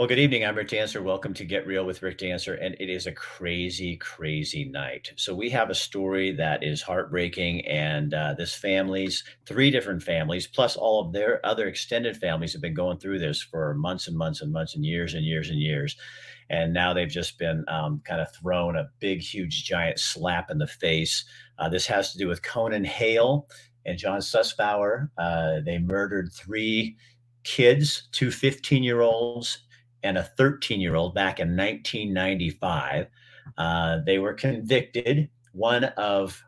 Well, good evening. I'm Rick Dancer. Welcome to Get Real with Rick Dancer. And it is a crazy, crazy night. So, we have a story that is heartbreaking. And uh, this family's three different families, plus all of their other extended families, have been going through this for months and months and months and years and years and years. And now they've just been um, kind of thrown a big, huge, giant slap in the face. Uh, this has to do with Conan Hale and John Sussbauer. Uh, they murdered three kids, two 15 year olds and a 13 year old back in 1995. Uh, they were convicted, one of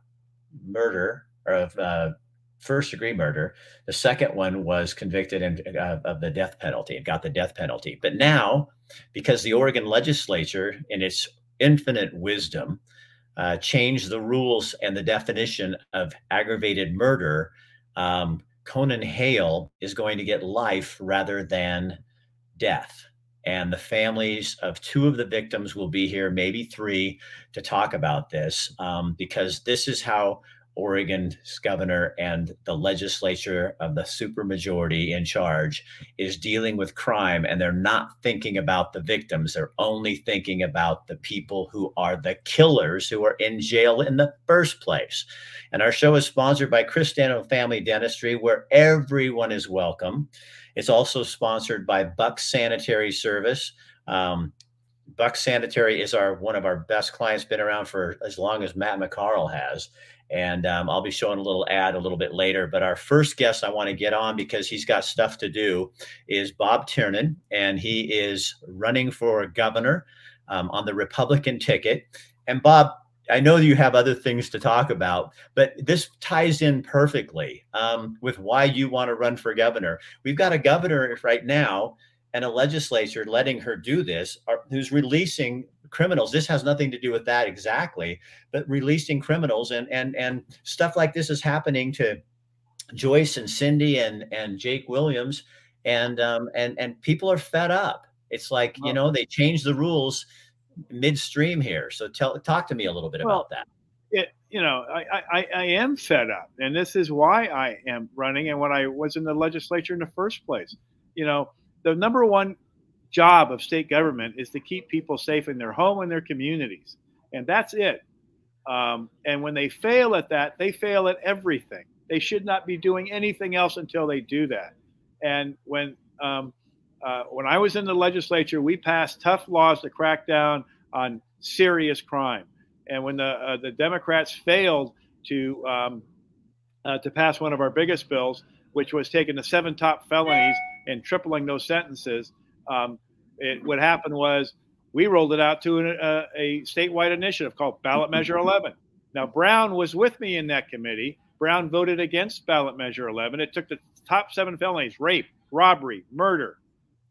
murder or of uh, first degree murder. The second one was convicted in, uh, of the death penalty and got the death penalty. But now, because the Oregon legislature, in its infinite wisdom, uh, changed the rules and the definition of aggravated murder, um, Conan Hale is going to get life rather than death and the families of two of the victims will be here, maybe three, to talk about this um, because this is how Oregon's governor and the legislature of the supermajority in charge is dealing with crime, and they're not thinking about the victims. They're only thinking about the people who are the killers who are in jail in the first place. And our show is sponsored by Cristano Family Dentistry, where everyone is welcome. It's also sponsored by Buck Sanitary Service. Um, Buck Sanitary is our one of our best clients, been around for as long as Matt McCarl has. And um, I'll be showing a little ad a little bit later. But our first guest I want to get on because he's got stuff to do is Bob Tiernan, and he is running for governor um, on the Republican ticket. And Bob, I know you have other things to talk about, but this ties in perfectly um, with why you want to run for governor. We've got a governor right now and a legislature letting her do this, are, who's releasing criminals. This has nothing to do with that exactly, but releasing criminals and and and stuff like this is happening to Joyce and Cindy and and Jake Williams, and um, and and people are fed up. It's like you know they change the rules midstream here. So tell talk to me a little bit well, about that. It, you know, I, I, I am fed up, and this is why I am running. And when I was in the legislature in the first place, you know, the number one job of state government is to keep people safe in their home and their communities, and that's it. Um, and when they fail at that, they fail at everything. They should not be doing anything else until they do that. And when um, uh, when I was in the legislature, we passed tough laws to crack down on serious crime. And when the uh, the Democrats failed to um, uh, to pass one of our biggest bills, which was taking the seven top felonies and tripling those sentences, um, it, what happened was we rolled it out to an, uh, a statewide initiative called Ballot Measure 11. Now Brown was with me in that committee. Brown voted against Ballot Measure 11. It took the top seven felonies: rape, robbery, murder,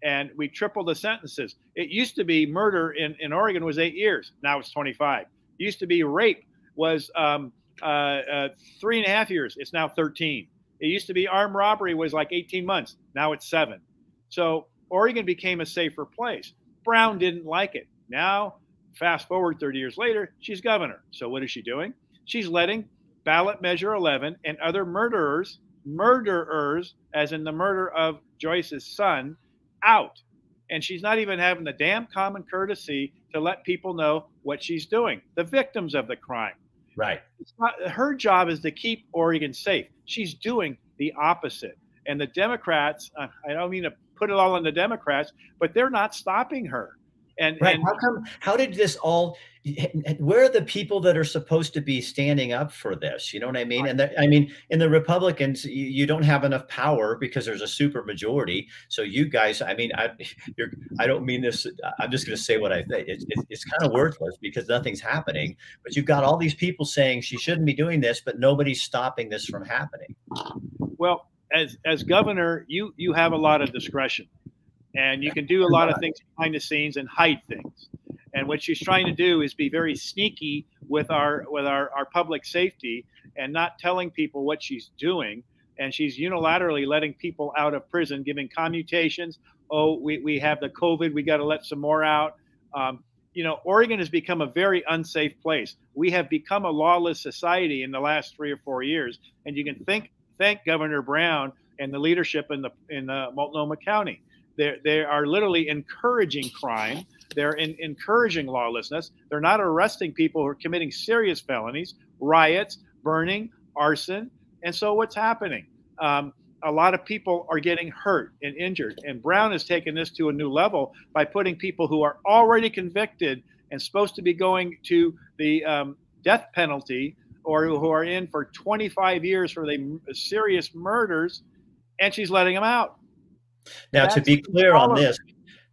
and we tripled the sentences. It used to be murder in, in Oregon was eight years. Now it's 25. It used to be rape was um, uh, uh, three and a half years. It's now 13. It used to be armed robbery was like 18 months. Now it's seven. So Oregon became a safer place. Brown didn't like it. Now, fast forward 30 years later, she's governor. So what is she doing? She's letting ballot measure 11 and other murderers, murderers, as in the murder of Joyce's son, out. And she's not even having the damn common courtesy to let people know what she's doing, the victims of the crime. Right. Not, her job is to keep Oregon safe. She's doing the opposite. And the Democrats, uh, I don't mean to put it all on the Democrats, but they're not stopping her. And, right. and how come? How did this all? Where are the people that are supposed to be standing up for this? You know what I mean? And the, I mean, in the Republicans, you, you, don't have enough power because there's a super majority. So you guys, I mean, I, I don't mean this. Uh, I'm just going to say what I think. It's, it's, it's kind of worthless because nothing's happening. But you've got all these people saying she shouldn't be doing this, but nobody's stopping this from happening. Well, as as governor, you you have a lot of discretion and you can do a lot of things behind the scenes and hide things. And what she's trying to do is be very sneaky with our with our, our public safety and not telling people what she's doing. And she's unilaterally letting people out of prison, giving commutations. Oh, we, we have the COVID, we got to let some more out. Um, you know, Oregon has become a very unsafe place. We have become a lawless society in the last three or four years, and you can think thank Governor Brown and the leadership in the in the Multnomah County They they are literally encouraging crime. They're in, encouraging lawlessness. They're not arresting people who are committing serious felonies, riots, burning, arson. And so what's happening? Um, a lot of people are getting hurt and injured. And Brown has taken this to a new level by putting people who are already convicted and supposed to be going to the um, death penalty or who are in for 25 years for the serious murders, and she's letting them out. Now, That's to be clear on this,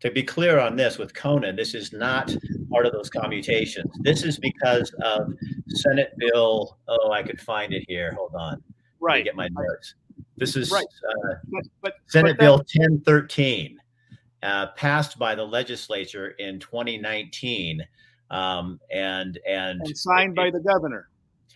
to be clear on this with Conan, this is not part of those commutations. This is because of Senate Bill. Oh, I could find it here. Hold on. Right. Get my notes. This is right. uh, but, but, Senate but Bill 1013, uh, passed by the legislature in 2019, um, and, and and signed it, by the governor.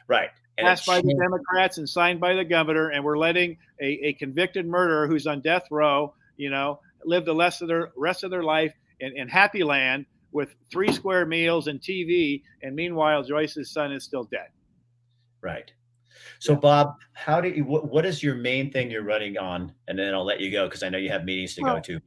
Right. And passed by the Democrats and signed by the governor, and we're letting a, a convicted murderer who's on death row, you know, live the rest of their rest of their life in, in happy land with three square meals and TV, and meanwhile Joyce's son is still dead. Right. So, Bob, how do you? What, what is your main thing you're running on? And then I'll let you go because I know you have meetings to well, go to.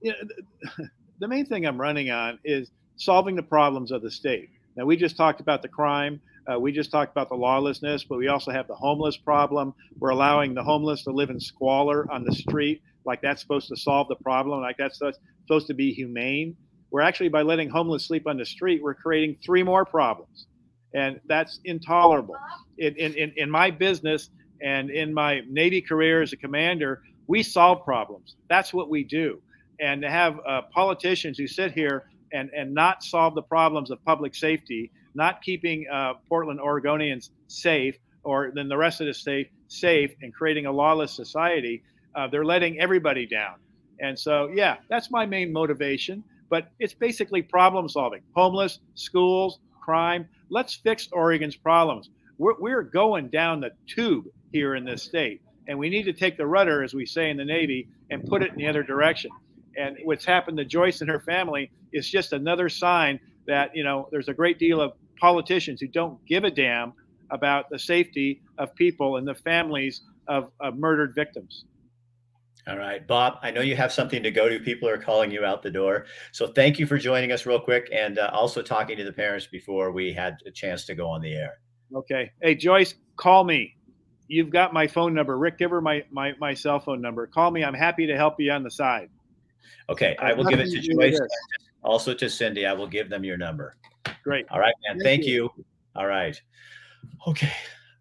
You know, the, the main thing I'm running on is solving the problems of the state. Now, we just talked about the crime. Uh, we just talked about the lawlessness, but we also have the homeless problem. We're allowing the homeless to live in squalor on the street, like that's supposed to solve the problem, like that's supposed to be humane. We're actually, by letting homeless sleep on the street, we're creating three more problems. And that's intolerable. In, in, in my business and in my Navy career as a commander, we solve problems. That's what we do. And to have uh, politicians who sit here and, and not solve the problems of public safety, not keeping uh, Portland Oregonians safe or then the rest of the state safe and creating a lawless society, uh, they're letting everybody down. And so, yeah, that's my main motivation. But it's basically problem solving homeless, schools, crime. Let's fix Oregon's problems. We're, we're going down the tube here in this state, and we need to take the rudder, as we say in the Navy, and put it in the other direction. And what's happened to Joyce and her family is just another sign that you know there's a great deal of politicians who don't give a damn about the safety of people and the families of, of murdered victims. All right, Bob, I know you have something to go to. People are calling you out the door. So thank you for joining us real quick and uh, also talking to the parents before we had a chance to go on the air. Okay. Hey, Joyce, call me. You've got my phone number. Rick, give her my, my, my cell phone number. Call me. I'm happy to help you on the side. Okay. I will give it to Joyce. Also to Cindy. I will give them your number. Great. All right, man. Thank, Thank you. you. All right. Okay.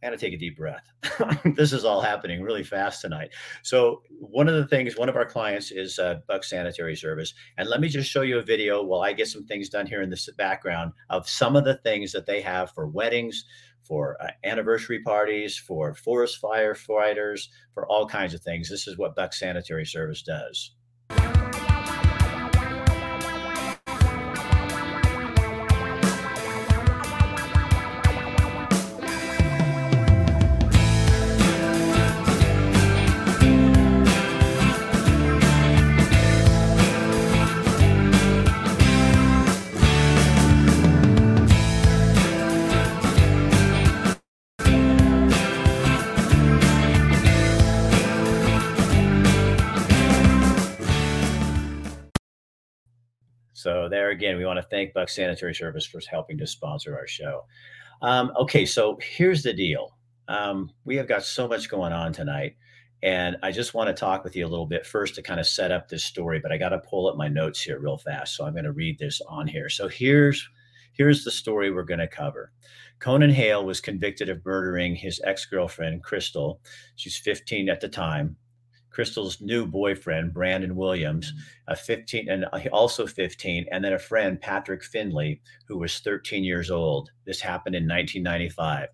I got to take a deep breath. this is all happening really fast tonight. So, one of the things, one of our clients is uh, Buck Sanitary Service. And let me just show you a video while I get some things done here in the background of some of the things that they have for weddings, for uh, anniversary parties, for forest firefighters, for all kinds of things. This is what Buck Sanitary Service does. So there again, we want to thank Buck Sanitary Service for helping to sponsor our show. Um, okay, so here's the deal. Um, we have got so much going on tonight, and I just want to talk with you a little bit first to kind of set up this story. But I got to pull up my notes here real fast, so I'm going to read this on here. So here's here's the story we're going to cover. Conan Hale was convicted of murdering his ex girlfriend, Crystal. She's 15 at the time. Crystal's new boyfriend, Brandon Williams, a 15 and also 15, and then a friend, Patrick Finley, who was 13 years old. This happened in 1995.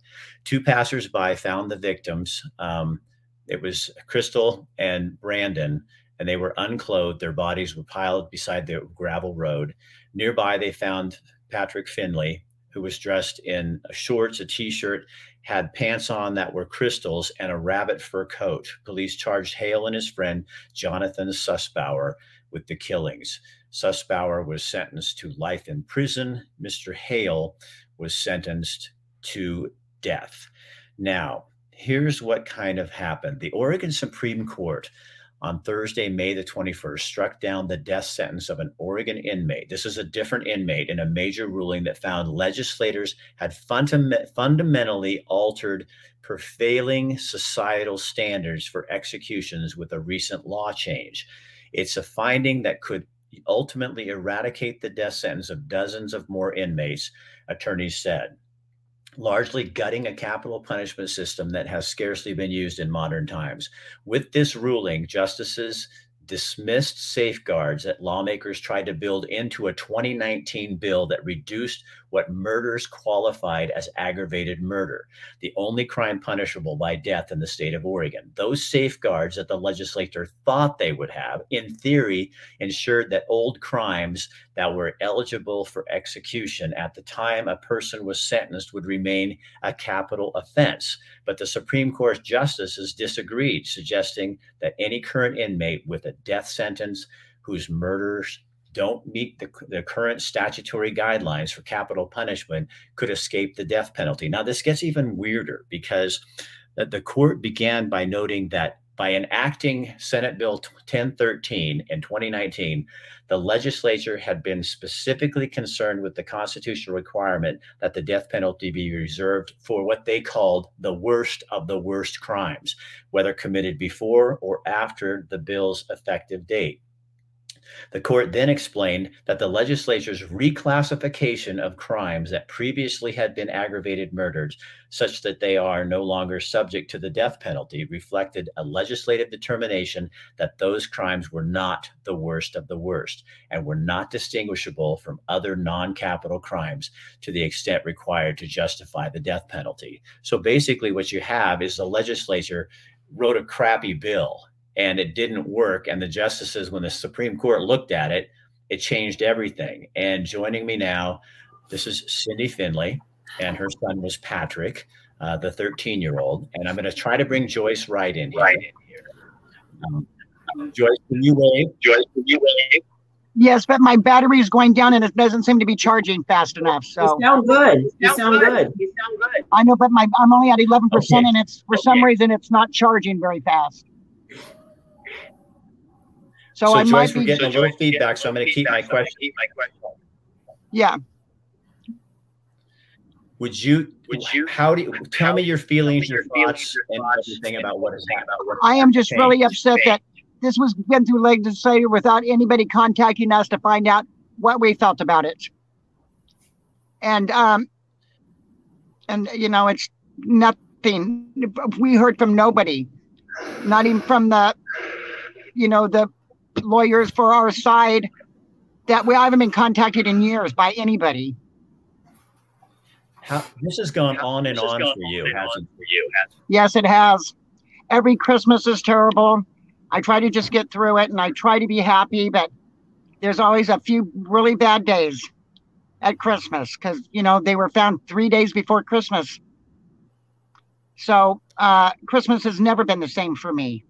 Two passersby found the victims. Um, it was Crystal and Brandon, and they were unclothed. Their bodies were piled beside the gravel road. Nearby, they found Patrick Finley, who was dressed in shorts, a t-shirt, had pants on that were Crystal's, and a rabbit fur coat. Police charged Hale and his friend Jonathan Sussbauer with the killings. Sussbauer was sentenced to life in prison. Mr. Hale was sentenced to death. Now, here's what kind of happened. The Oregon Supreme Court on Thursday, May the 21st, struck down the death sentence of an Oregon inmate. This is a different inmate in a major ruling that found legislators had fundam- fundamentally altered prevailing societal standards for executions with a recent law change. It's a finding that could ultimately eradicate the death sentence of dozens of more inmates, attorneys said largely gutting a capital punishment system that has scarcely been used in modern times. With this ruling, justices dismissed safeguards that lawmakers tried to build into a 2019 bill that reduced what murders qualified as aggravated murder, the only crime punishable by death in the state of Oregon. Those safeguards that the legislature thought they would have, in theory, ensured that old crimes that were eligible for execution at the time a person was sentenced would remain a capital offense. But the Supreme Court justices disagreed, suggesting that any current inmate with a death sentence whose murders don't meet the, the current statutory guidelines for capital punishment could escape the death penalty. Now, this gets even weirder because the, the court began by noting that by enacting Senate Bill 1013 in 2019, the legislature had been specifically concerned with the constitutional requirement that the death penalty be reserved for what they called the worst of the worst crimes, whether committed before or after the bill's effective date. The court then explained that the legislature's reclassification of crimes that previously had been aggravated murders, such that they are no longer subject to the death penalty, reflected a legislative determination that those crimes were not the worst of the worst and were not distinguishable from other non capital crimes to the extent required to justify the death penalty. So basically, what you have is the legislature wrote a crappy bill and it didn't work. And the justices, when the Supreme Court looked at it, it changed everything. And joining me now, this is Cindy Finley, and her son was Patrick, uh, the 13 year old. And I'm going to try to bring Joyce right in here. Right in here. Um, Joyce, can you wave? Joyce, can you wave? Yes, but my battery is going down and it doesn't seem to be charging fast enough. So you sound good. You sound good. You sound good. I know, but my I'm only at 11 okay. percent, and it's for okay. some reason it's not charging very fast. So, so I Joyce, we're getting a little feedback, so I'm going to keep my question. Yeah. Would you? Would you? How do you tell me your feelings, your thoughts, and everything about what is happening? I am just really upset that this was went through legislature without anybody contacting us to find out what we felt about it. And um, and you know, it's nothing. We heard from nobody, not even from the, you know, the lawyers for our side that we haven't been contacted in years by anybody. How, this has gone on and on for you, hasn't for you? Yes, it has. Every Christmas is terrible. I try to just get through it and I try to be happy, but there's always a few really bad days at Christmas because, you know, they were found three days before Christmas. So uh, Christmas has never been the same for me.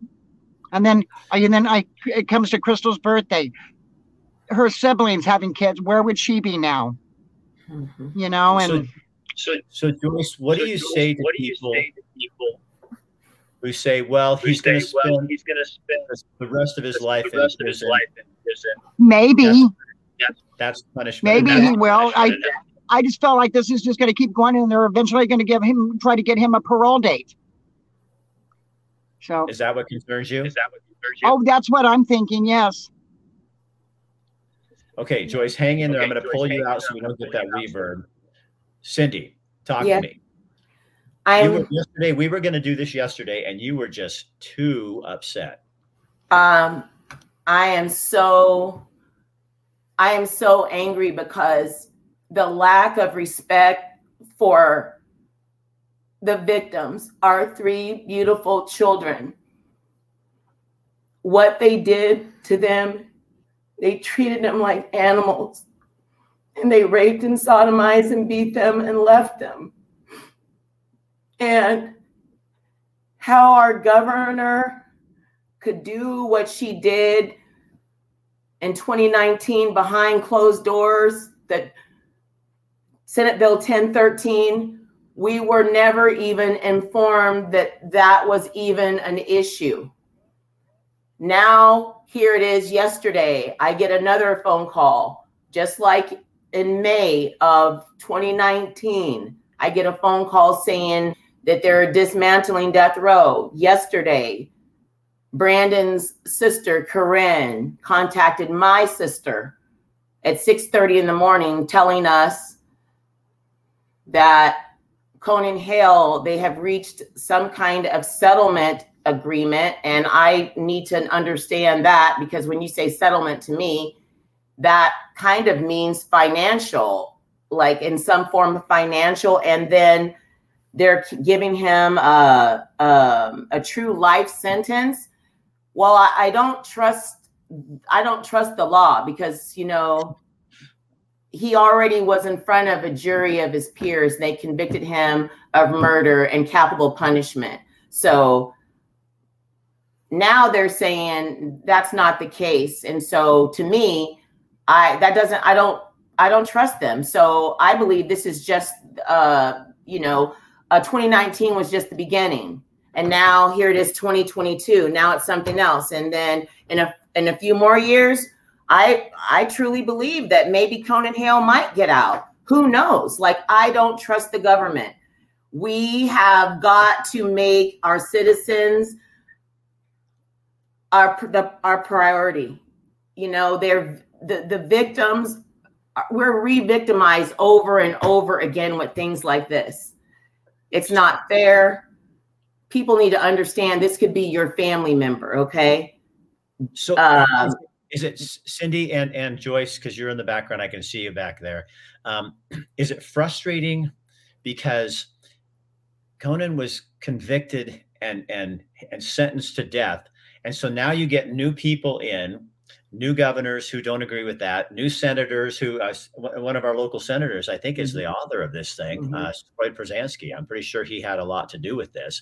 And then, and then I, it comes to Crystal's birthday. Her siblings having kids. Where would she be now? Mm-hmm. You know, and so, so, so Joyce, what so do you Joyce, say to what people? Do you say to people who say, "Well, he's going to spend well, he's going to spend the rest of his life in prison"? Life in prison. Maybe. That's, that's punishment. Maybe he will. I, I just felt like this is just going to keep going, and they're eventually going to give him, try to get him a parole date. So is that what concerns you? Is that what concerns you? Oh, that's what I'm thinking. Yes. Okay, Joyce, hang in there. Okay, I'm going to pull you out so we don't get that reverb. Cindy, talk yeah. to me. I yesterday. We were going to do this yesterday, and you were just too upset. Um, I am so, I am so angry because the lack of respect for the victims, our three beautiful children, what they did to them, they treated them like animals. And they raped and sodomized and beat them and left them. And how our governor could do what she did in 2019 behind closed doors, that Senate Bill 1013 we were never even informed that that was even an issue. Now, here it is yesterday. I get another phone call, just like in May of 2019. I get a phone call saying that they're dismantling death row. Yesterday, Brandon's sister, Corinne, contacted my sister at 6:30 in the morning telling us that Conan Hale, they have reached some kind of settlement agreement. And I need to understand that because when you say settlement to me, that kind of means financial, like in some form of financial. And then they're giving him a, a, a true life sentence. Well, I, I don't trust. I don't trust the law because you know he already was in front of a jury of his peers. They convicted him of murder and capital punishment. So now they're saying that's not the case. And so to me, I that doesn't I don't I don't trust them. So I believe this is just uh, you know, uh, 2019 was just the beginning. And now here it is 2022. Now it's something else. And then in a in a few more years, I I truly believe that maybe Conan Hale might get out. Who knows? Like I don't trust the government. We have got to make our citizens our the, our priority. You know, they're the the victims. We're re-victimized over and over again with things like this. It's not fair. People need to understand this could be your family member. Okay. So. Um, is it Cindy and and Joyce? Because you're in the background, I can see you back there. Um, is it frustrating because Conan was convicted and and and sentenced to death, and so now you get new people in, new governors who don't agree with that, new senators who, uh, one of our local senators, I think, is mm-hmm. the author of this thing, mm-hmm. uh, Floyd. I'm pretty sure he had a lot to do with this,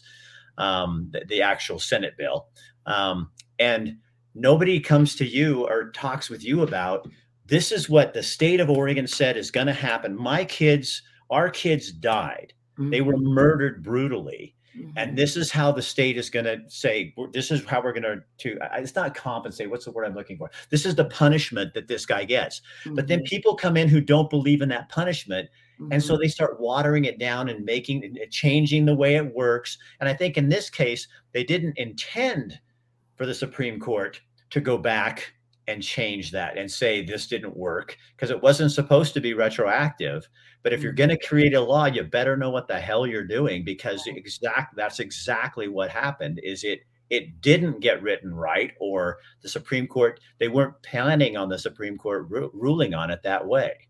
um, the, the, actual Senate bill. Um, and nobody comes to you or talks with you about this is what the state of Oregon said is going to happen. My kids, our kids died. Mm-hmm. They were mm-hmm. murdered brutally Mm-hmm. And this is how the state is going to say, this is how we're going to, it's not compensate. What's the word I'm looking for? This is the punishment that this guy gets. Mm-hmm. But then mm-hmm. people come in who don't believe in that punishment. And so mm-hmm. they start watering it down and making, changing the way it works. And I think in this case, they didn't intend for the Supreme Court to go back and change that and say this didn't work because it wasn't supposed to be retroactive. But if you're mm-hmm. going to create a law, you better know what the hell you're doing because exact that's exactly what happened. Is it it didn't get written right, or the Supreme Court they weren't planning on the Supreme Court ru- ruling on it that way.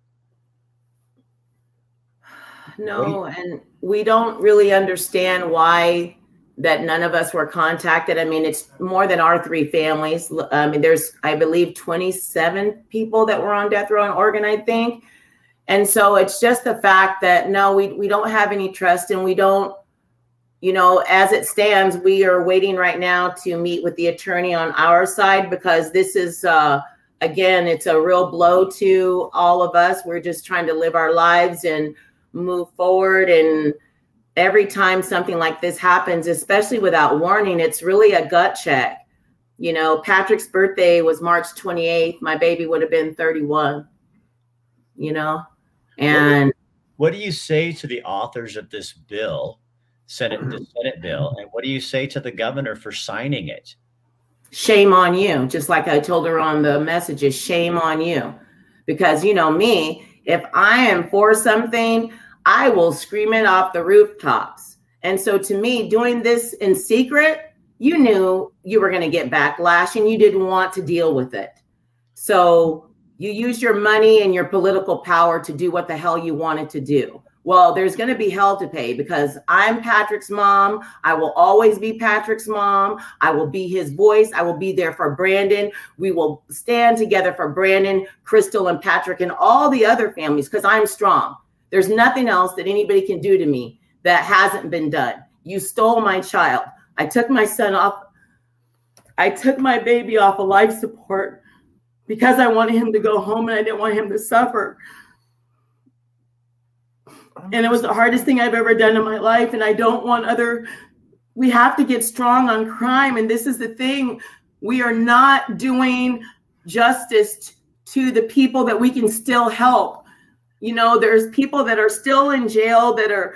No, and we don't really understand why that none of us were contacted. I mean, it's more than our three families. I mean, there's, I believe, 27 people that were on death row in Oregon, I think. And so it's just the fact that no, we, we don't have any trust and we don't, you know, as it stands, we are waiting right now to meet with the attorney on our side because this is, uh, again, it's a real blow to all of us. We're just trying to live our lives and move forward and, every time something like this happens, especially without warning, it's really a gut check. You know, Patrick's birthday was March 28th. My baby would have been 31, you know? And what do you say to the authors of this bill, Senate, the Senate bill? And what do you say to the governor for signing it? Shame on you. Just like I told her on the messages, shame on you. Because, you know, me, if I am for something, I will scream it off the rooftops. And so to me, doing this in secret, you knew you were going to get backlash and you didn't want to deal with it. So you use your money and your political power to do what the hell you wanted to do. Well, there's going to be hell to pay because I'm Patrick's mom. I will always be Patrick's mom. I will be his voice. I will be there for Brandon. We will stand together for Brandon, Crystal, and Patrick, and all the other families because I'm strong. There's nothing else that anybody can do to me that hasn't been done. You stole my child. I took my son off. I took my baby off of life support because I wanted him to go home and I didn't want him to suffer. And it was the hardest thing I've ever done in my life. And I don't want other, we have to get strong on crime. And this is the thing We are not doing justice to the people that we can still help. You know, there's people that are still in jail that are,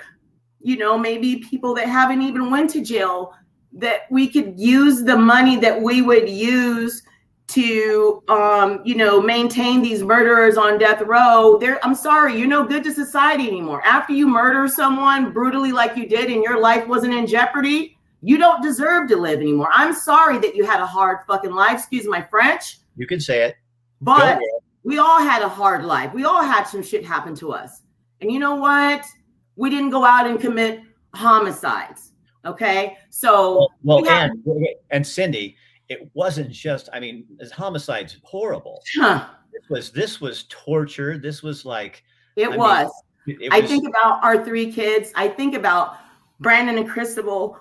you know, maybe people that haven't even went to jail that we could use the money that we would use to um, you know maintain these murderers on death row. There i'm sorry you're no good to society anymore. After you murder someone brutally like you did and your life wasn't in jeopardy you don't deserve to live anymore. I'm sorry that you had a hard fucking life. Excuse my french. You can say it. But we all had a hard life. We all had some shit happen to us. And you know what? We didn't go out and commit homicides okay? So well, well and and cindy it wasn't just i mean as homicide's horrible. Huh. this was this was torture. This was like it I was mean, it, it i was, think about our three kids. I think about brandon and crystal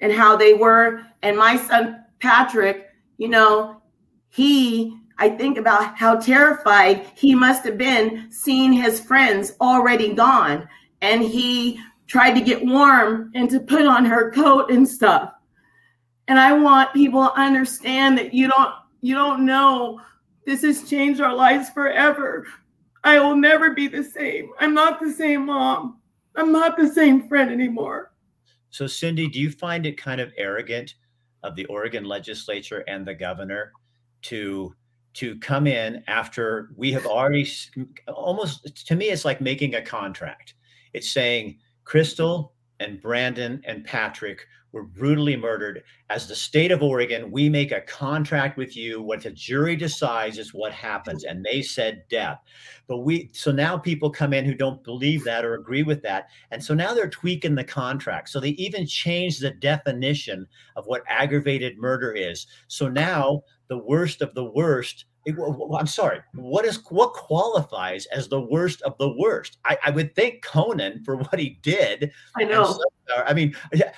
and how they were. And my son patrick you know he i think about how terrified he must have been seeing his friends already gone and he tried to get warm and to put on her coat and stuff and I want people to understand that you don't you don't know this has changed our lives forever. I will never be the same. I'm not the same mom. I'm not the same friend anymore. So Cindy, do you find it kind of arrogant of the Oregon legislature and the governor to to come in after we have already almost to me it's like making a contract. It's saying Crystal and Brandon and Patrick were brutally murdered. As the state of Oregon, we make a contract with you. What the jury decides is what happens. And they said death. But we, so now people come in who don't believe that or agree with that. And so now they're tweaking the contract. So they even change the definition of what aggravated murder is. So now the worst of the worst it, I'm sorry. What is what qualifies as the worst of the worst? I, I would think Conan for what he did. I know. I mean,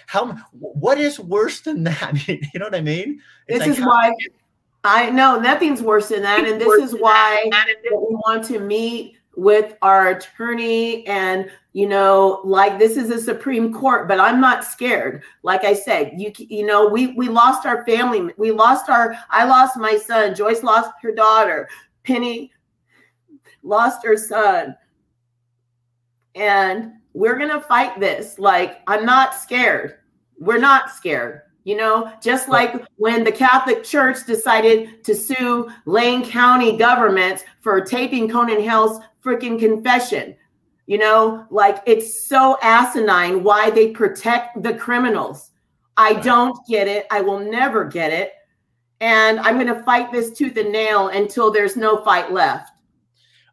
how? What is worse than that? you know what I mean? It's this like, is why I know nothing's worse than that, and this is why we want to meet with our attorney and you know like this is a supreme court but i'm not scared. Like i said you you know we we lost our family we lost our i lost my son joyce lost her daughter penny lost her son. And we're going to fight this. Like i'm not scared. We're not scared you know, just like when the Catholic Church decided to sue Lane County government for taping Conan Hale's freaking confession. You know, like it's so asinine why they protect the criminals. I don't get it. I will never get it. And I'm going to fight this tooth and nail until there's no fight left.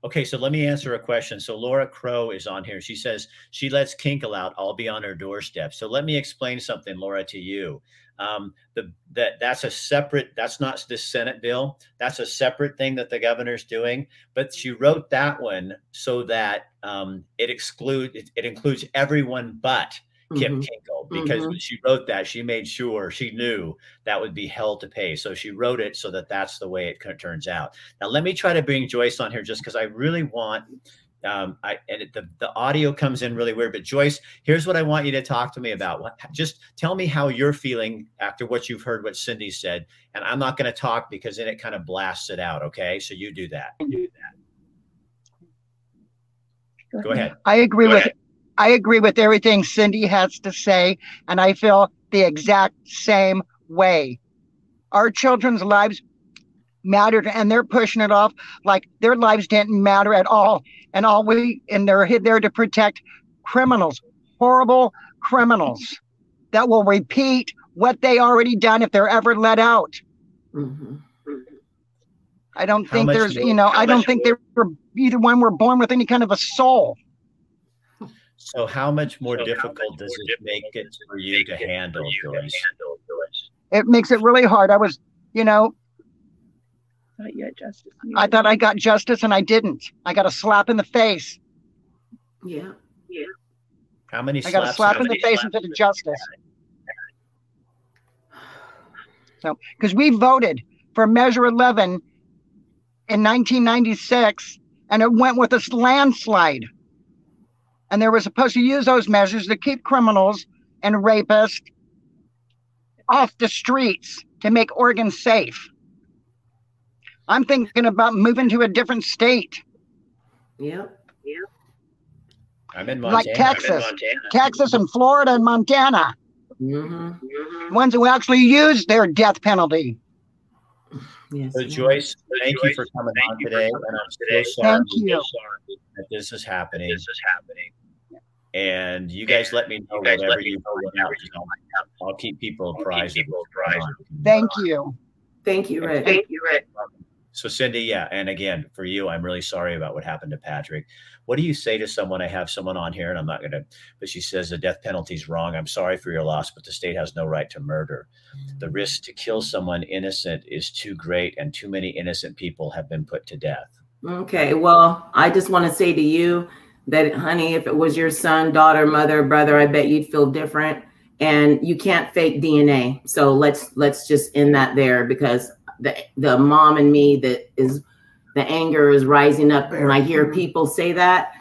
Okay, so let me answer a question. So Laura Crow is on here. She says she lets Kinkel out. I'll be on her doorstep. So let me explain something, Laura, to you. Um, the that that's a separate. That's not the Senate bill. That's a separate thing that the governor's doing. But she wrote that one so that um, it exclude it, it includes everyone but Kip mm-hmm. Kinkel because mm-hmm. when she wrote that, she made sure she knew that would be hell to pay. So she wrote it so that that's the way it turns out. Now, let me try to bring Joyce on here just because I really want um, I and it, the the audio comes in really weird. But Joyce, here's what I want you to talk to me about. What, just tell me how you're feeling after what you've heard, what Cindy said, and I'm not going to talk because then it kind of blasts it out. Okay, so you do that. You do that. Go ahead. I agree Go with ahead. I agree with everything Cindy has to say, and I feel the exact same way. Our children's lives mattered and they're pushing it off like their lives didn't matter at all and all we and they're there to protect criminals horrible criminals that will repeat what they already done if they're ever let out mm-hmm. i don't how think there's you know i don't think they were either one were born with any kind of a soul so how much more so difficult does it make it for you to handle Joyce? It makes it really hard. I was, you know, thought you had justice. I thought I got justice and I didn't. I got a slap in the face. Yeah. Yeah. How many I got a slap in the face instead of justice. So, because we voted for Measure 11 in 1996 and it went with a landslide. And they were supposed to use those measures to keep criminals and rapists off the streets to make Oregon safe. I'm thinking about moving to a different state. Yep. Yep. I'm in Montana. Like Texas. Montana. Texas and Florida and Montana. Mm-hmm. Ones who actually use their death penalty. Yes, so Joyce, thank you for coming on today. And I'm so sorry, thank you. that this is happening. This is happening. And you guys let me know whatever you find out. I'll keep people apprised. Thank you. Thank you, Rick. Thank you, Rick. So, Cindy, yeah. And again, for you, I'm really sorry about what happened to Patrick. What do you say to someone? I have someone on here, and I'm not going to, but she says the death penalty is wrong. I'm sorry for your loss, but the state has no right to murder. The risk to kill someone innocent is too great, and too many innocent people have been put to death. Okay. Well, I just want to say to you that, honey, if it was your son, daughter, mother, brother, I bet you'd feel different. And you can't fake DNA. So let's let's just end that there because the the mom and me that is the anger is rising up when I hear people say that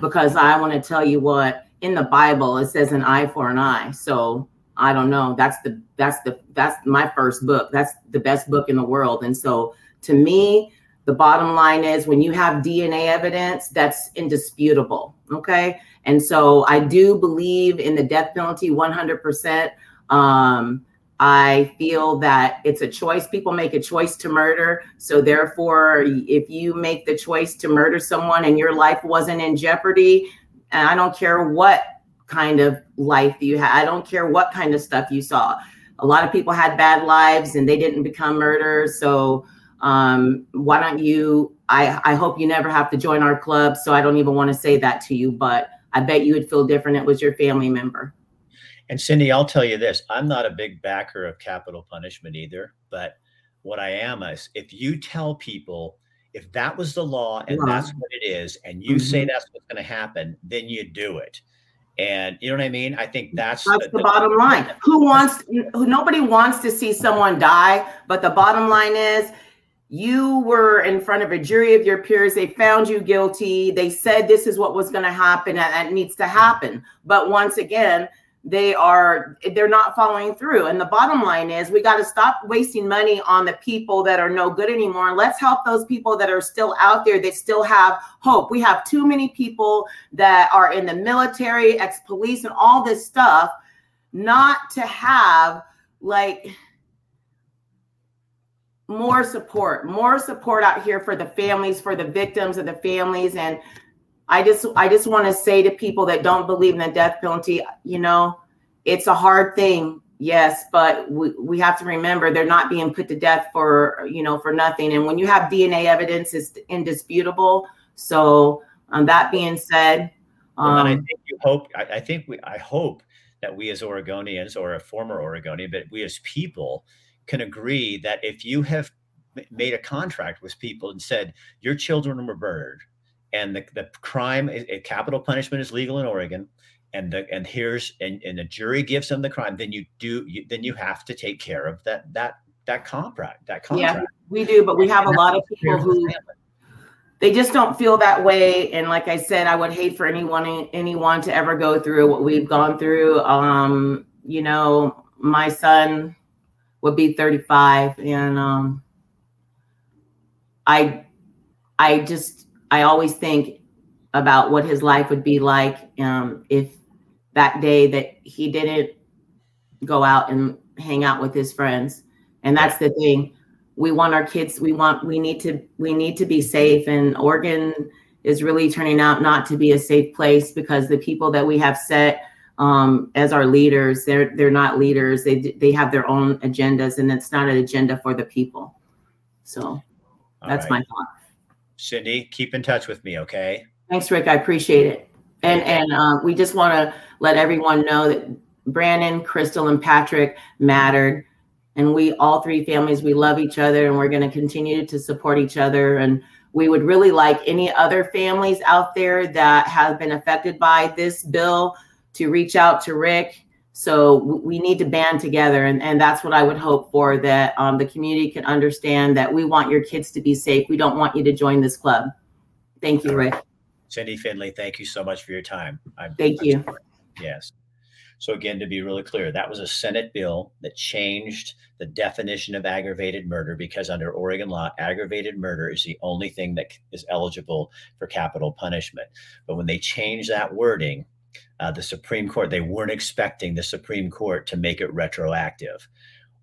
because I want to tell you what in the Bible it says an eye for an eye. So I don't know. That's the that's the that's my first book. That's the best book in the world. And so to me, the bottom line is when you have DNA evidence, that's indisputable. Okay. And so I do believe in the death penalty 100%. Um, I feel that it's a choice. People make a choice to murder. So, therefore, if you make the choice to murder someone and your life wasn't in jeopardy, and I don't care what kind of life you had, I don't care what kind of stuff you saw. A lot of people had bad lives and they didn't become murderers. So, um, why don't you? I, I hope you never have to join our club. So, I don't even want to say that to you, but I bet you would feel different. It was your family member. And Cindy, I'll tell you this I'm not a big backer of capital punishment either. But what I am is if you tell people if that was the law and that's what it is, and you mm-hmm. say that's what's going to happen, then you do it. And you know what I mean? I think that's that's the, the bottom line. Who wants? Who nobody wants to see someone die, but the bottom line is you were in front of a jury of your peers they found you guilty they said this is what was going to happen and that needs to happen but once again they are they're not following through. And the bottom line is we got to stop wasting money on the people that are no good anymore. And let's help those people that are still out there that still have hope. We have too many people that are in the military ex-police and all this stuff not to have like more support more support out here for the families for the victims of the families. And I just I just want to say to people that don't believe in the death penalty, you know, it's a hard thing, yes, but we, we have to remember they're not being put to death for you know for nothing. And when you have DNA evidence, it's indisputable. So um, that being said, um, well, I think you hope I, I think we I hope that we as Oregonians or a former Oregonian, but we as people can agree that if you have made a contract with people and said your children were murdered and the, the crime a capital punishment is legal in Oregon and the and here's and, and the jury gives them the crime then you do you, then you have to take care of that that that contract that contract. yeah we do but we have a lot of people who they just don't feel that way and like i said i would hate for anyone anyone to ever go through what we've gone through. Um you know my son would be 35 and um i i just I always think about what his life would be like um, if that day that he didn't go out and hang out with his friends. And that's the thing. We want our kids. We want. We need to. We need to be safe. And Oregon is really turning out not to be a safe place because the people that we have set um, as our leaders, they're they're not leaders. They they have their own agendas, and it's not an agenda for the people. So that's right. my thought. Cindy, keep in touch with me, okay? Thanks, Rick. I appreciate it. And and uh, we just want to let everyone know that Brandon, Crystal, and Patrick mattered, and we all three families we love each other, and we're going to continue to support each other. And we would really like any other families out there that have been affected by this bill to reach out to Rick. So we need to band together, and, and that's what I would hope for that um, the community can understand that we want your kids to be safe. We don't want you to join this club. Thank you, Rick. Cindy Finley, thank you so much for your time. I'm, thank I'm you. Yes. So, again, to be really clear, that was a Senate bill that changed the definition of aggravated murder because under Oregon law, aggravated murder is the only thing that is eligible for capital punishment. But when they changed that wording, uh, the Supreme Court, they weren't expecting the Supreme Court to make it retroactive.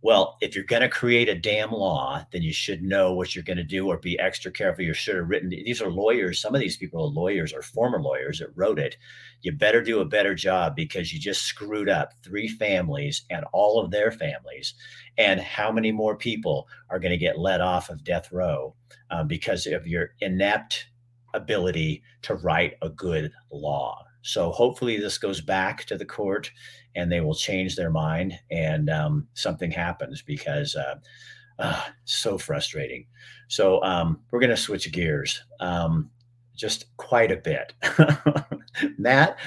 Well, if you're going to create a damn law, then you should know what you're going to do or be extra careful. You should have written. These are lawyers. Some of these people are lawyers or former lawyers that wrote it. You better do a better job because you just screwed up three families and all of their families. And how many more people are going to get let off of death row um, because of your inept ability to write a good law? So hopefully this goes back to the court and they will change their mind and um, something happens because uh, uh, so frustrating. So um, we're going to switch gears um, just quite a bit. Matt,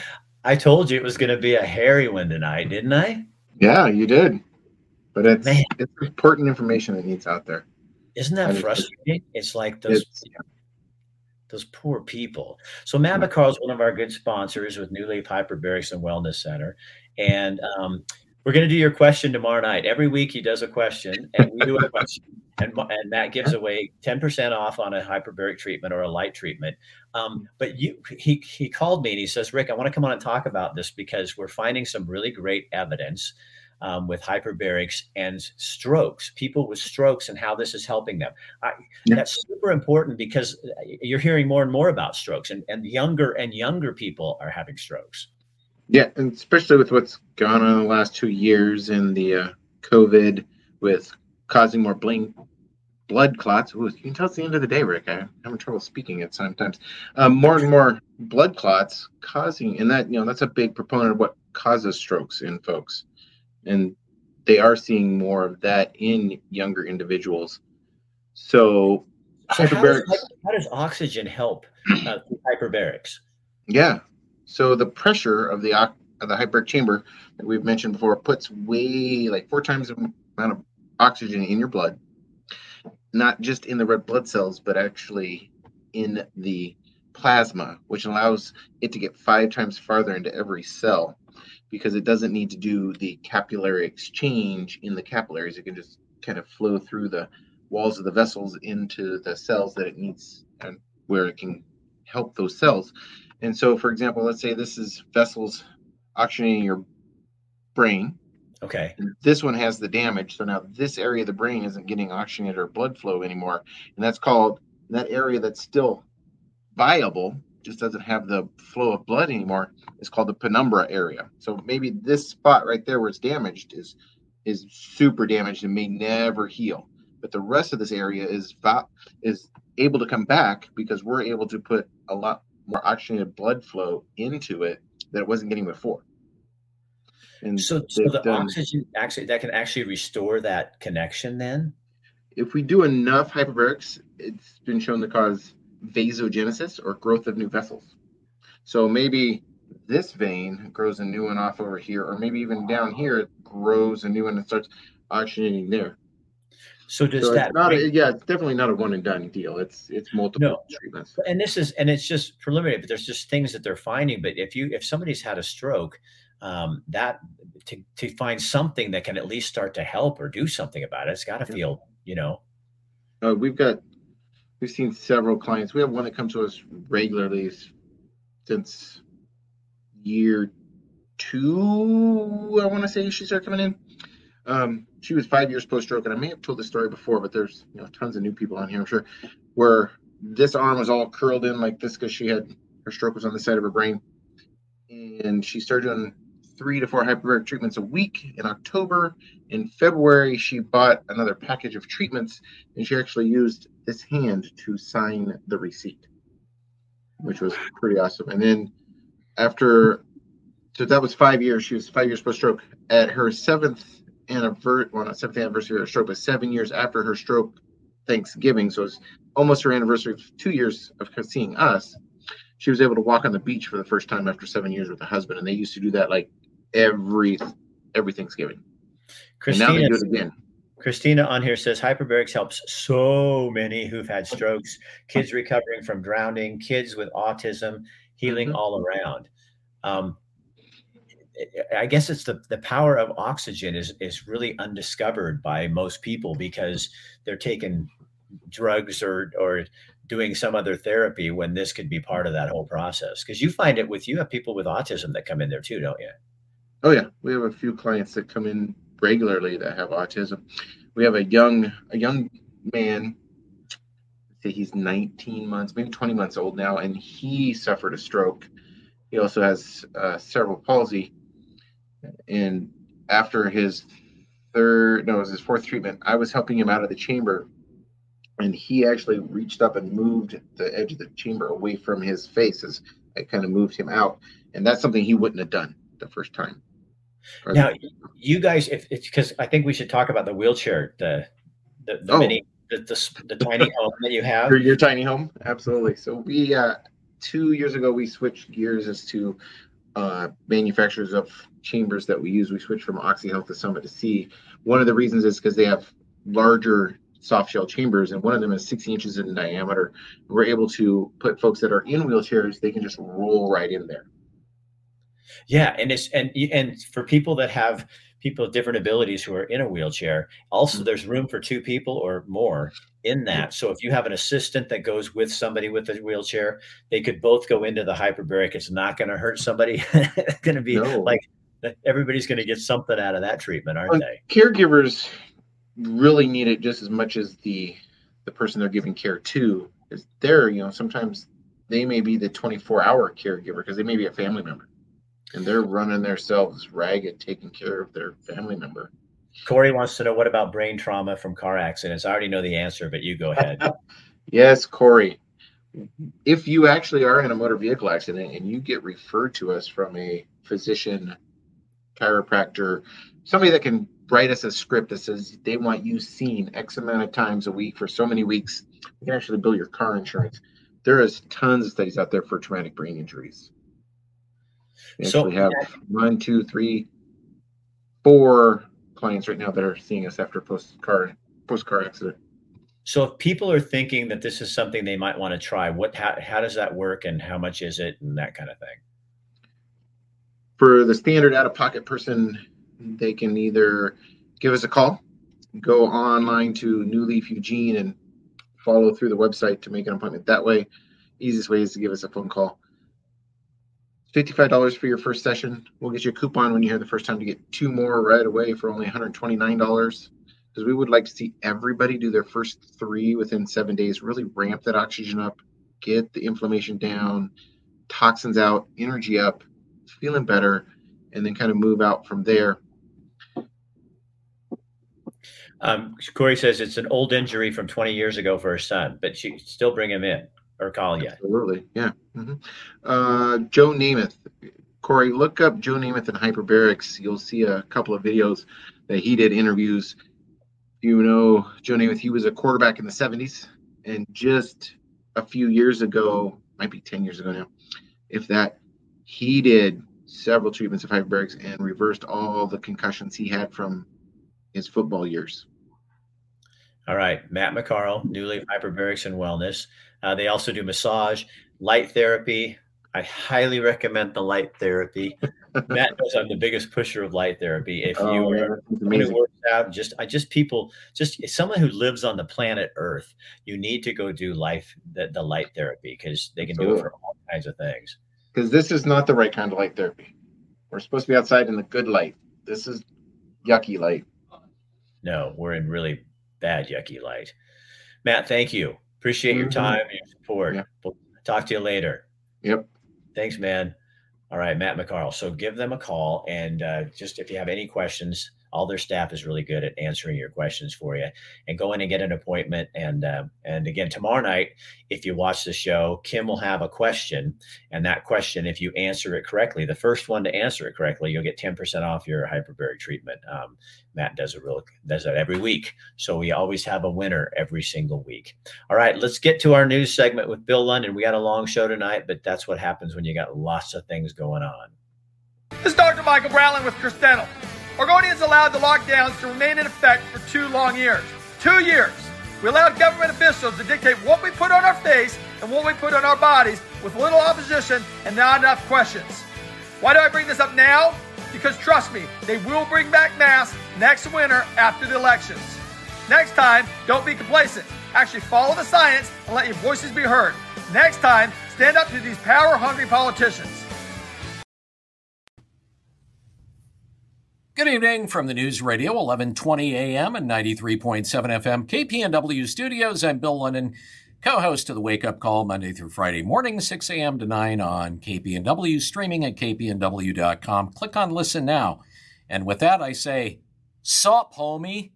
I told you it was going to be a hairy one tonight, didn't I? Yeah, you did. But it's Man. it's important information that needs out there. Isn't that frustrating? It's like those it's, those poor people. So Matt McCall is one of our good sponsors with New Leaf Hyperbarics and Wellness Center, and um, we're going to do your question tomorrow night. Every week he does a question, and we do a question, and, and Matt gives away ten percent off on a hyperbaric treatment or a light treatment. Um, but you, he he called me and he says, Rick, I want to come on and talk about this because we're finding some really great evidence um, with hyperbarics and strokes, people with strokes and how this is helping them. I, yeah. That's super important because uh, you're hearing more and more about strokes, and, and younger and younger people are having strokes. Yeah, and especially with what's gone on in the last two years in the uh, COVID with causing more bling, blood clots. Ooh, you can tell it's the end of the day, Rick. I'm having trouble speaking at sometimes. Um, more and more blood clots causing, and that you know that's a big proponent of what causes strokes in folks and they are seeing more of that in younger individuals. So, so hyperbarics. How does, how does, oxygen help uh, hyperbarics? Yeah. So the pressure of the of the hyperbaric chamber that we've mentioned before puts way like four times the amount of oxygen in your blood, not just in the red blood cells, but actually in the plasma, which allows it to get five times farther into every cell because it doesn't need to do the capillary exchange in the capillaries. It can just kind of flow through the walls of the vessels into the cells that it needs and where it can help those cells. And so, for example, let's say this is vessels oxygenating your brain. Okay. This one has the damage. So now this area of the brain isn't getting oxygenated or blood flow anymore. And that's called that area that's still viable just doesn't have the flow of blood anymore is called the penumbra area. So maybe this spot right there where it's damaged is is super damaged and may never heal. But the rest of this area is is able to come back because we're able to put a lot more oxygenated blood flow into it that it wasn't getting before. And so, so the done, oxygen actually that can actually restore that connection then? If we do enough hyperbarics, it's been shown to cause vasogenesis or growth of new vessels. So maybe this vein grows a new one off over here, or maybe even down here it grows a new one and starts oxygenating there. So does so that? Not a, yeah, it's definitely not a one and done deal. It's it's multiple no, treatments. And this is and it's just preliminary, but there's just things that they're finding. But if you if somebody's had a stroke, um, that to to find something that can at least start to help or do something about it, it's got to yeah. feel you know. Uh, we've got we've seen several clients. We have one that comes to us regularly since year two. I want to say she started coming in. Um, she was five years post stroke, and I may have told this story before, but there's you know tons of new people on here, I'm sure, where this arm was all curled in like this because she had her stroke was on the side of her brain, and she started doing three to four hyperbaric treatments a week in October. In February, she bought another package of treatments, and she actually used this hand to sign the receipt, which was pretty awesome. And then after, so that was five years. She was five years post stroke. At her seventh anniversary, well, not seventh anniversary of her stroke, but seven years after her stroke, Thanksgiving. So it's almost her anniversary of two years of seeing us. She was able to walk on the beach for the first time after seven years with a husband, and they used to do that like every every Thanksgiving. Christina, and now they do it again. Christina on here says hyperbarics helps so many who've had strokes, kids recovering from drowning, kids with autism, healing mm-hmm. all around. Um, I guess it's the, the power of oxygen is is really undiscovered by most people because they're taking drugs or or doing some other therapy when this could be part of that whole process. Because you find it with you have people with autism that come in there too, don't you? Oh yeah, we have a few clients that come in regularly that have autism. We have a young a young man. Say he's 19 months, maybe 20 months old now, and he suffered a stroke. He also has uh, cerebral palsy, and after his third, no, it was his fourth treatment, I was helping him out of the chamber, and he actually reached up and moved the edge of the chamber away from his face as I kind of moved him out, and that's something he wouldn't have done the first time. Now, you guys, if it's because I think we should talk about the wheelchair, the the, the Oh. mini, the, the, the tiny home that you have. your, your tiny home? Absolutely. So we uh two years ago we switched gears as to uh manufacturers of chambers that we use. We switched from oxyhealth to Summit to Sea. One of the reasons is because they have larger soft shell chambers and one of them is 60 inches in diameter. We're able to put folks that are in wheelchairs they can just roll right in there Yeah, and it's and and for people that have people with different abilities who are in a wheelchair, also mm-hmm. there's room for two people or more in that. So if you have an assistant that goes with somebody with a wheelchair, they could both go into the hyperbaric. It's not going to hurt somebody. it's going to be No. like everybody's going to get something out of that treatment, aren't Well, they? caregivers really need it just as much as the the person they're giving care to is there you know sometimes they may be the 24 hour caregiver because they may be a family member and they're running themselves ragged taking care of their family member Corey wants to know what about brain trauma from car accidents. I already know the answer, but you go ahead. yes corey if you actually are in a motor vehicle accident and you get referred to us from a physician chiropractor somebody that can write us a script that says they want you seen x amount of times a week for so many weeks you can actually bill your car insurance there is tons of studies out there for traumatic brain injuries we So- actually have one two three four clients right now that are seeing us after post car post car accident So if people are thinking that this is something they might want to try, what how, how does that work and how much is it and that kind of thing? for the standard out of pocket person, they can either give us a call, go online to New Leaf Eugene and follow through the website to make an appointment that way. Easiest way is to give us a phone call. $55 for your first session. We'll get you a coupon when you're here the first time to get two more right away for only $129 because we would like to see everybody do their first three within seven days, really ramp that oxygen up, get the inflammation down, toxins out, energy up, feeling better, and then kind of move out from there. Um, Corey says it's an old injury from 20 years ago for her son, but she still bring him in or call you. Absolutely. Yeah. hmm Uh, Joe Namath. Corey, look up Joe Namath and hyperbarics. You'll see a couple of videos that he did interviews. You know, Joe Namath, he was a quarterback in the 70s. And just a few years ago, might be 10 years ago now, if that, he did several treatments of hyperbarics and reversed all the concussions he had from his football years. All right, Matt McCarl, New Leaf Hyperbarics and Wellness. Uh, they also do massage, light therapy. I highly recommend the light therapy. Matt knows I'm the biggest pusher of light therapy. If you Oh, are yeah, that's someone who works out, just I just people, just someone who lives on the planet Earth, you need to go do life the, the light therapy because they can do it for all kinds of things. because this is not the right kind of light therapy. We're supposed to be outside in the good light. This is yucky light. No, we're in really bad yucky light. Matt, thank you. Appreciate your Mhm. time, and your support. Yeah. We'll talk to you later. Yep. Thanks, man. All right, Matt McCarl. So give them a call, and uh, just if you have any questions, all their staff is really good at answering your questions for you. And go in and get an appointment. And uh, and again, tomorrow night, if you watch the show, Kim will have a question, and that question, if you answer it correctly, the first one to answer it correctly, you'll get ten percent off your hyperbaric treatment. Um, Matt does it real does that every week, so we always have a winner every single week. All right, let's get to our news segment with Bill London. We got a long show tonight, but that's what happens when you got lots of things going on. This is Dr. Michael Browning with Chris Dental. Oregonians allowed the lockdowns to remain in effect for two long years. Two years. We allowed government officials to dictate what we put on our face and what we put on our bodies with little opposition and not enough questions. Why do I bring this up now? because trust me, they will bring back masks next winter after the elections. Next time, don't be complacent. Actually, follow the science and let your voices be heard. Next time, stand up to these power hungry politicians. Good evening from the News Radio, 1120 AM and 93.7 FM, KPNW studios. I'm Bill Lennon, co-host of the Wake Up Call, Monday through Friday morning, 6 a.m. to 9 on KPNW, streaming at kpnw.com. Click on Listen Now. And with that, I say, sup, homie.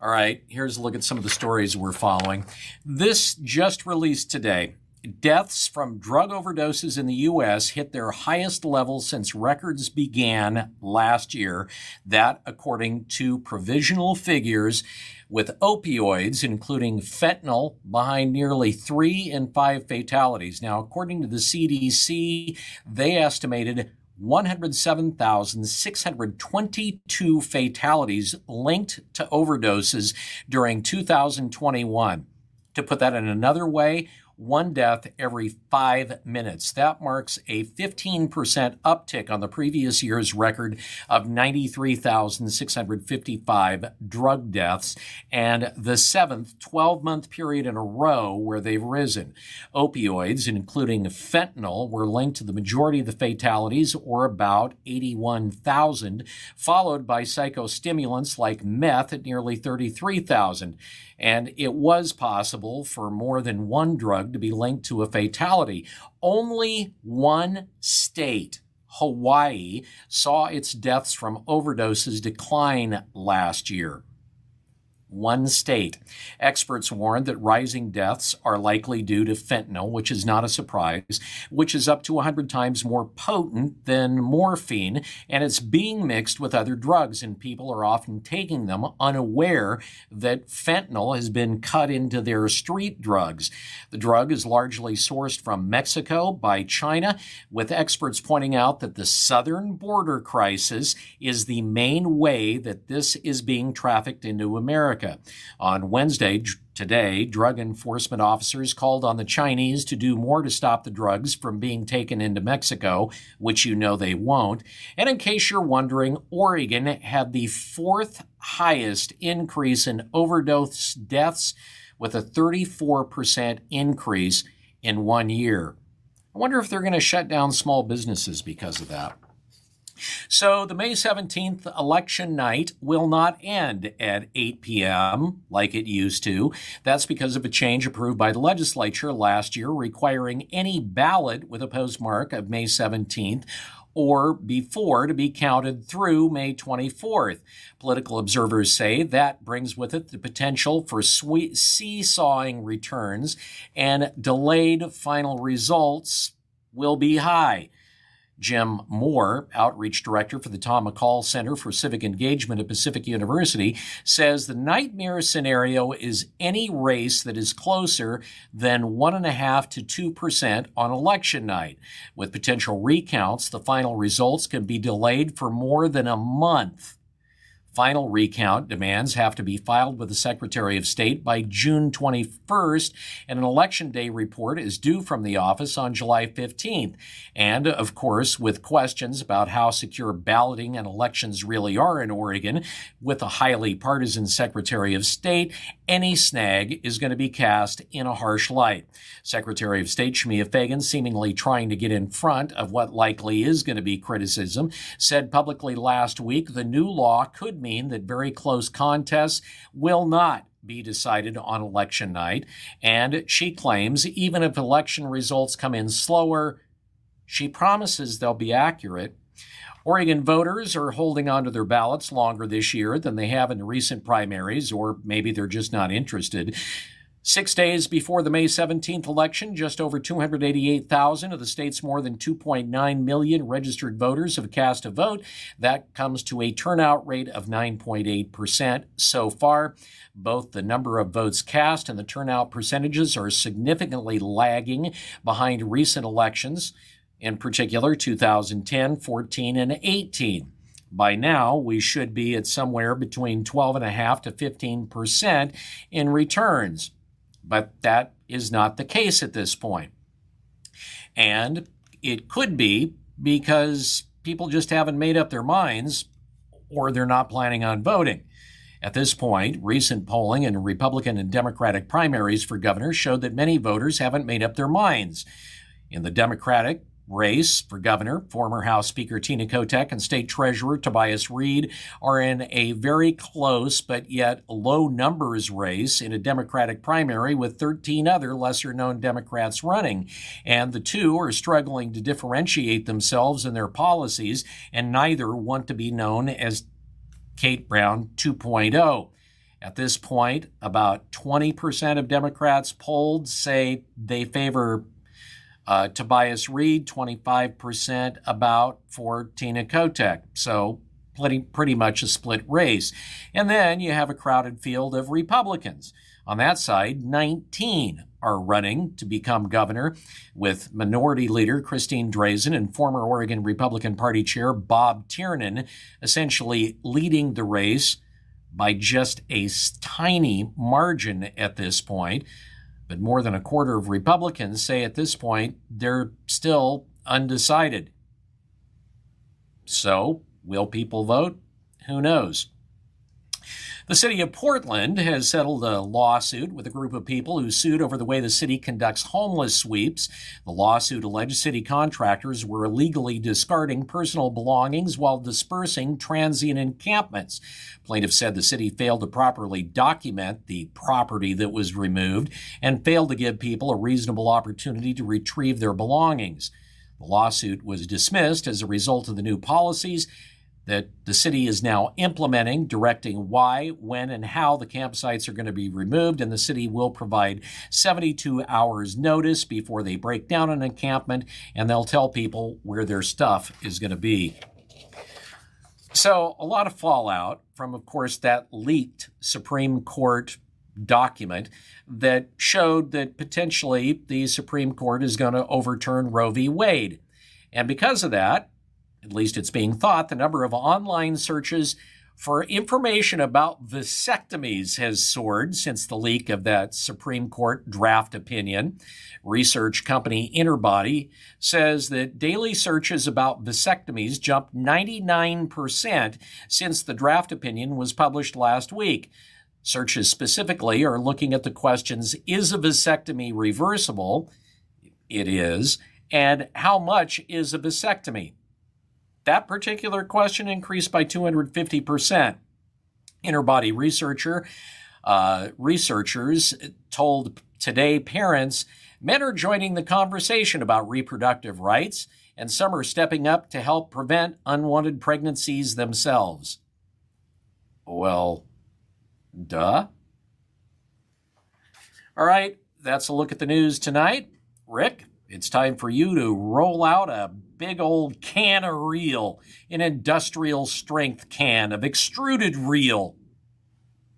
All right, here's a look at some of the stories we're following. This just released today. Deaths from drug overdoses in the U.S. hit their highest level since records began last year. That, according to provisional figures, with opioids, including fentanyl, behind nearly three in five fatalities. Now, according to the CDC, they estimated 107,622 fatalities linked to overdoses during 2021. To put that in another way, one death every five minutes. That marks a 15% uptick on the previous year's record of 93,655 drug deaths and the seventh 12 month period in a row where they've risen. Opioids, including fentanyl, were linked to the majority of the fatalities, or about 81,000, followed by psychostimulants like meth at nearly 33,000 and it was possible for more than one drug to be linked to a fatality. Only one state, Hawaii, saw its deaths from overdoses decline last year one state. Experts warn that rising deaths are likely due to fentanyl, which is not a surprise, which is up to 100 times more potent than morphine, and it's being mixed with other drugs, and people are often taking them unaware that fentanyl has been cut into their street drugs. The drug is largely sourced from Mexico by China, with experts pointing out that the southern border crisis is the main way that this is being trafficked into America. America. On Wednesday, today, drug enforcement officers called on the Chinese to do more to stop the drugs from being taken into Mexico, which you know they won't. And in case you're wondering, Oregon had the fourth highest increase in overdose deaths with a 34% increase in one year. I wonder if they're going to shut down small businesses because of that. So the May 17th election night will not end at 8 p.m. like it used to. That's because of a change approved by the legislature last year requiring any ballot with a postmark of May 17th or before to be counted through May 24th. Political observers say that brings with it the potential for sweet seesawing returns and delayed final results will be high. Jim Moore, outreach director for the Tom McCall Center for Civic Engagement at Pacific University, says the nightmare scenario is any race that is closer than 1.5 to 2% on election night. With potential recounts, the final results can be delayed for more than a month. Final recount demands have to be filed with the Secretary of State by June 21st, and an Election Day report is due from the office on July 15th. And, of course, with questions about how secure balloting and elections really are in Oregon, with a highly partisan Secretary of State, any snag is going to be cast in a harsh light. Secretary of State Shemia Fagan, seemingly trying to get in front of what likely is going to be criticism, said publicly last week the new law could mean that very close contests will not be decided on election night. And she claims even if election results come in slower, she promises they'll be accurate. Oregon voters are holding onto their ballots longer this year than they have in recent primaries, or maybe they're just not interested. Six days before the May 17th election, just over 288,000 of the state's more than 2.9 million registered voters have cast a vote. That comes to a turnout rate of 9.8% so far. Both the number of votes cast and the turnout percentages are significantly lagging behind recent elections, in particular 2010, 14, and 18. By now, we should be at somewhere between 12.5 to 15% in returns but that is not the case at this point. And it could be because people just haven't made up their minds or they're not planning on voting. At this point, recent polling in Republican and Democratic primaries for governor showed that many voters haven't made up their minds. In the Democratic, race for governor, former House Speaker Tina Kotek and State Treasurer Tobias Read are in a very close but yet low numbers race in a Democratic primary with 13 other lesser known Democrats running. And the two are struggling to differentiate themselves in their policies, and neither want to be known as Kate Brown 2.0. At this point, about 20% of Democrats polled say they favor uh, Tobias Read, 25% about for Tina Kotek. So pretty, pretty much a split race. And then you have a crowded field of Republicans. On that side, 19 are running to become governor, with Minority Leader Christine Drazan and former Oregon Republican Party Chair Bob Tiernan essentially leading the race by just a tiny margin at this point. But more than a quarter of Republicans say at this point they're still undecided. So, will people vote? Who knows? The city of Portland has settled a lawsuit with a group of people who sued over the way the city conducts homeless sweeps. The lawsuit alleged city contractors were illegally discarding personal belongings while dispersing transient encampments. Plaintiffs said the city failed to properly document the property that was removed and failed to give people a reasonable opportunity to retrieve their belongings. The lawsuit was dismissed as a result of the new policies that the city is now implementing, directing why, when, and how the campsites are going to be removed. And the city will provide 72 hours notice before they break down an encampment, and they'll tell people where their stuff is going to be. So, a lot of fallout from, of course, that leaked Supreme Court document that showed that potentially the Supreme Court is going to overturn Roe v. Wade. And because of that, at least it's being thought, the number of online searches for information about vasectomies has soared since the leak of that Supreme Court draft opinion. Research company Interbody says that daily searches about vasectomies jumped 99% since the draft opinion was published last week. Searches specifically are looking at the questions Is a vasectomy reversible? It is. And how much is a vasectomy? That particular question increased by 250%. Interbody researcher uh, researchers told today parents men are joining the conversation about reproductive rights, and some are stepping up to help prevent unwanted pregnancies themselves. Well, duh. All right, that's a look at the news tonight. Rick, it's time for you to roll out a big old can of reel, an industrial strength can of extruded reel.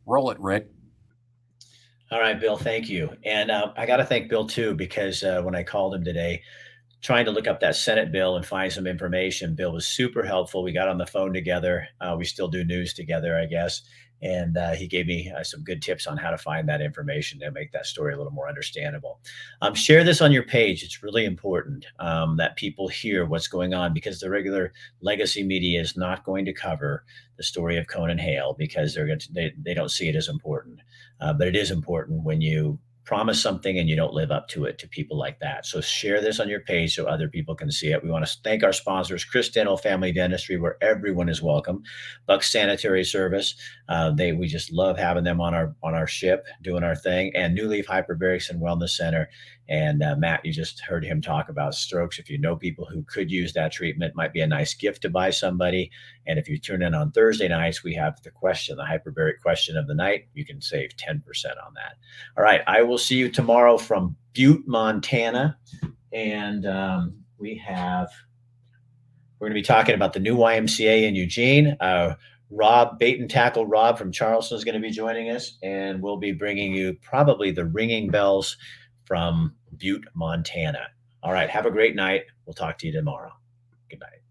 Roll it, Rick. All right, Bill, thank you. And uh, I got to thank Bill too, because uh, when I called him today, trying to look up that Senate bill and find some information, Bill was super helpful. We got on the phone together. Uh, we still do news together, I guess and uh, he gave me uh, some good tips on how to find that information to make that story a little more understandable. Um, share this on your page; it's really important um, that people hear what's going on because the regular legacy media is not going to cover the story of Conan Hale because they're going to, they, they don't see it as important. Uh, but it is important when you promise something and you don't live up to it to people like that. So share this on your page so other people can see it. We want to thank our sponsors, Chris Dental Family Dentistry, where everyone is welcome. Bucks Sanitary Service, uh, they we just love having them on our on our ship doing our thing, and New Leaf Hyperbarics and Wellness Center. And uh, Matt, you just heard him talk about strokes. If you know people who could use that treatment, might be a nice gift to buy somebody. And if you tune in on Thursday nights, we have the question, the hyperbaric question of the night. You can save 10% on that. All right. I will see you tomorrow from Butte, Montana. And um, we have, we're going to be talking about the new YMCA in Eugene. Uh, Rob, bait and tackle Rob from Charleston is going to be joining us, and we'll be bringing you probably the ringing bells from Butte, Montana. All right. Have a great night. We'll talk to you tomorrow. Good night.